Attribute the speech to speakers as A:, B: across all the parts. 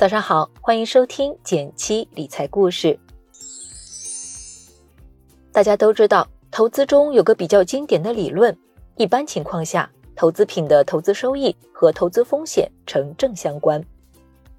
A: 早上好，欢迎收听减七理财故事。大家都知道，投资中有个比较经典的理论，一般情况下，投资品的投资收益和投资风险成正相关。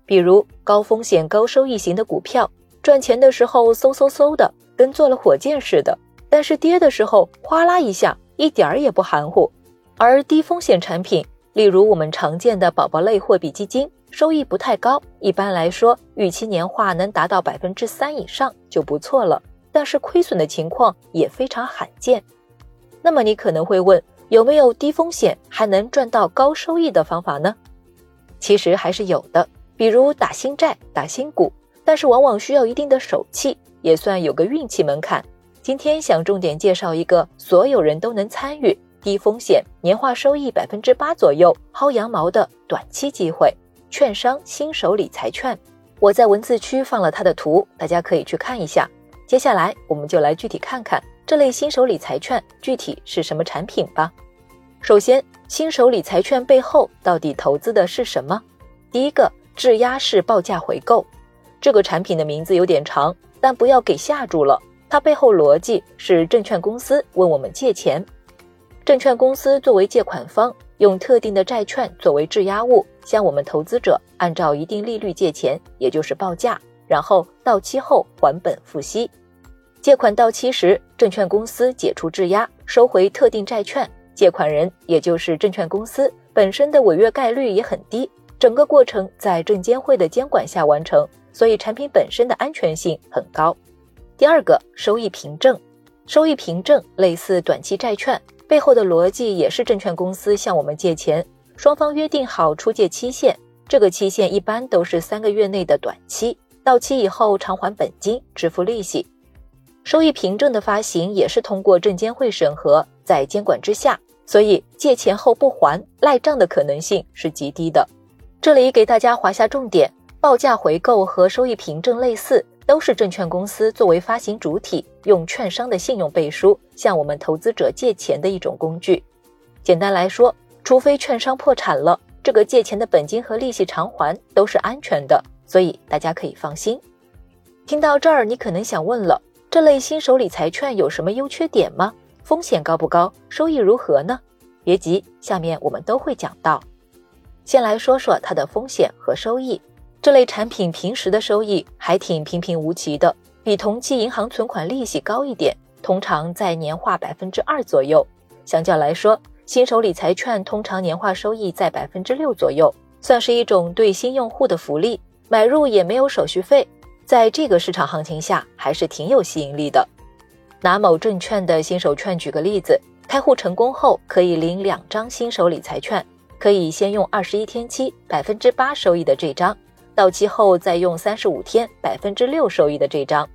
A: 比如高风险高收益型的股票，赚钱的时候嗖嗖嗖的，跟坐了火箭似的；但是跌的时候哗啦一下，一点儿也不含糊。而低风险产品，例如我们常见的宝宝类货币基金。收益不太高，一般来说，预期年化能达到百分之三以上就不错了。但是亏损的情况也非常罕见。那么你可能会问，有没有低风险还能赚到高收益的方法呢？其实还是有的，比如打新债、打新股，但是往往需要一定的手气，也算有个运气门槛。今天想重点介绍一个所有人都能参与、低风险、年化收益百分之八左右、薅羊毛的短期机会。券商新手理财券，我在文字区放了它的图，大家可以去看一下。接下来我们就来具体看看这类新手理财券具体是什么产品吧。首先，新手理财券背后到底投资的是什么？第一个，质押式报价回购。这个产品的名字有点长，但不要给吓住了。它背后逻辑是证券公司问我们借钱，证券公司作为借款方。用特定的债券作为质押物，向我们投资者按照一定利率借钱，也就是报价，然后到期后还本付息。借款到期时，证券公司解除质押，收回特定债券，借款人也就是证券公司本身的违约概率也很低。整个过程在证监会的监管下完成，所以产品本身的安全性很高。第二个，收益凭证，收益凭证类似短期债券。背后的逻辑也是证券公司向我们借钱，双方约定好出借期限，这个期限一般都是三个月内的短期，到期以后偿还本金，支付利息。收益凭证的发行也是通过证监会审核，在监管之下，所以借钱后不还赖账的可能性是极低的。这里给大家划下重点：报价回购和收益凭证类似。都是证券公司作为发行主体，用券商的信用背书向我们投资者借钱的一种工具。简单来说，除非券商破产了，这个借钱的本金和利息偿还都是安全的，所以大家可以放心。听到这儿，你可能想问了：这类新手理财券有什么优缺点吗？风险高不高？收益如何呢？别急，下面我们都会讲到。先来说说它的风险和收益。这类产品平时的收益还挺平平无奇的，比同期银行存款利息高一点，通常在年化百分之二左右。相较来说，新手理财券通常年化收益在百分之六左右，算是一种对新用户的福利，买入也没有手续费，在这个市场行情下还是挺有吸引力的。拿某证券的新手券举个例子，开户成功后可以领两张新手理财券，可以先用二十一天期百分之八收益的这张。到期后再用三十五天百分之六收益的这张，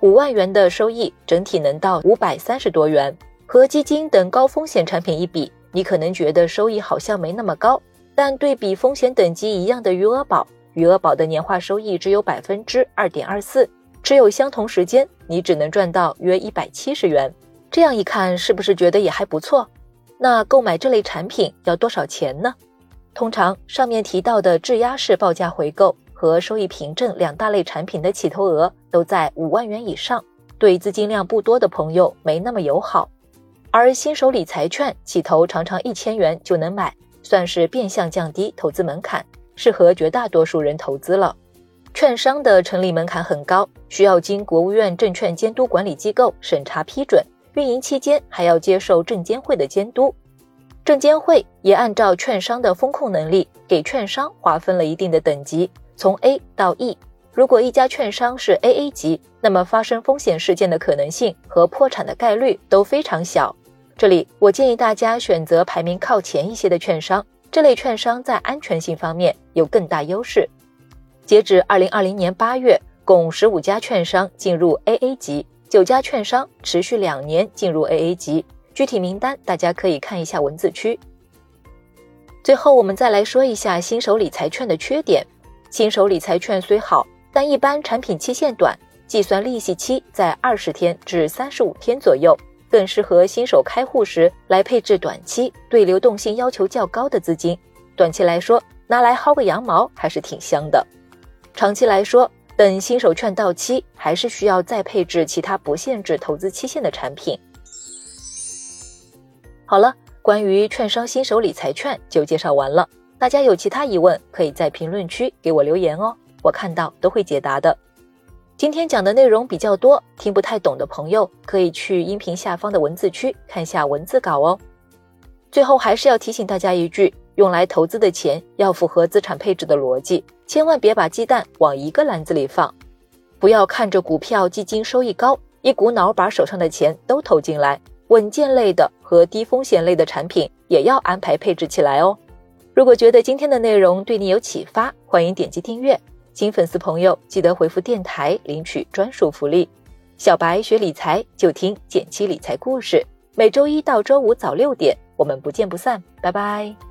A: 五万元的收益整体能到五百三十多元。和基金等高风险产品一比，你可能觉得收益好像没那么高，但对比风险等级一样的余额宝，余额宝的年化收益只有百分之二点二四，持有相同时间你只能赚到约一百七十元。这样一看，是不是觉得也还不错？那购买这类产品要多少钱呢？通常上面提到的质押式报价回购和收益凭证两大类产品的起投额都在五万元以上，对资金量不多的朋友没那么友好。而新手理财券起投常常一千元就能买，算是变相降低投资门槛，适合绝大多数人投资了。券商的成立门槛很高，需要经国务院证券监督管理机构审查批准，运营期间还要接受证监会的监督。证监会也按照券商的风控能力，给券商划分了一定的等级，从 A 到 E。如果一家券商是 AA 级，那么发生风险事件的可能性和破产的概率都非常小。这里我建议大家选择排名靠前一些的券商，这类券商在安全性方面有更大优势。截止二零二零年八月，共十五家券商进入 AA 级，九家券商持续两年进入 AA 级。具体名单大家可以看一下文字区。最后，我们再来说一下新手理财券的缺点。新手理财券虽好，但一般产品期限短，计算利息期在二十天至三十五天左右，更适合新手开户时来配置短期、对流动性要求较高的资金。短期来说，拿来薅个羊毛还是挺香的。长期来说，等新手券到期，还是需要再配置其他不限制投资期限的产品。好了，关于券商新手理财券就介绍完了。大家有其他疑问，可以在评论区给我留言哦，我看到都会解答的。今天讲的内容比较多，听不太懂的朋友可以去音频下方的文字区看下文字稿哦。最后还是要提醒大家一句：用来投资的钱要符合资产配置的逻辑，千万别把鸡蛋往一个篮子里放，不要看着股票、基金收益高，一股脑把手上的钱都投进来。稳健类的和低风险类的产品也要安排配置起来哦。如果觉得今天的内容对你有启发，欢迎点击订阅。新粉丝朋友记得回复“电台”领取专属福利。小白学理财就听减七理财故事，每周一到周五早六点，我们不见不散。拜拜。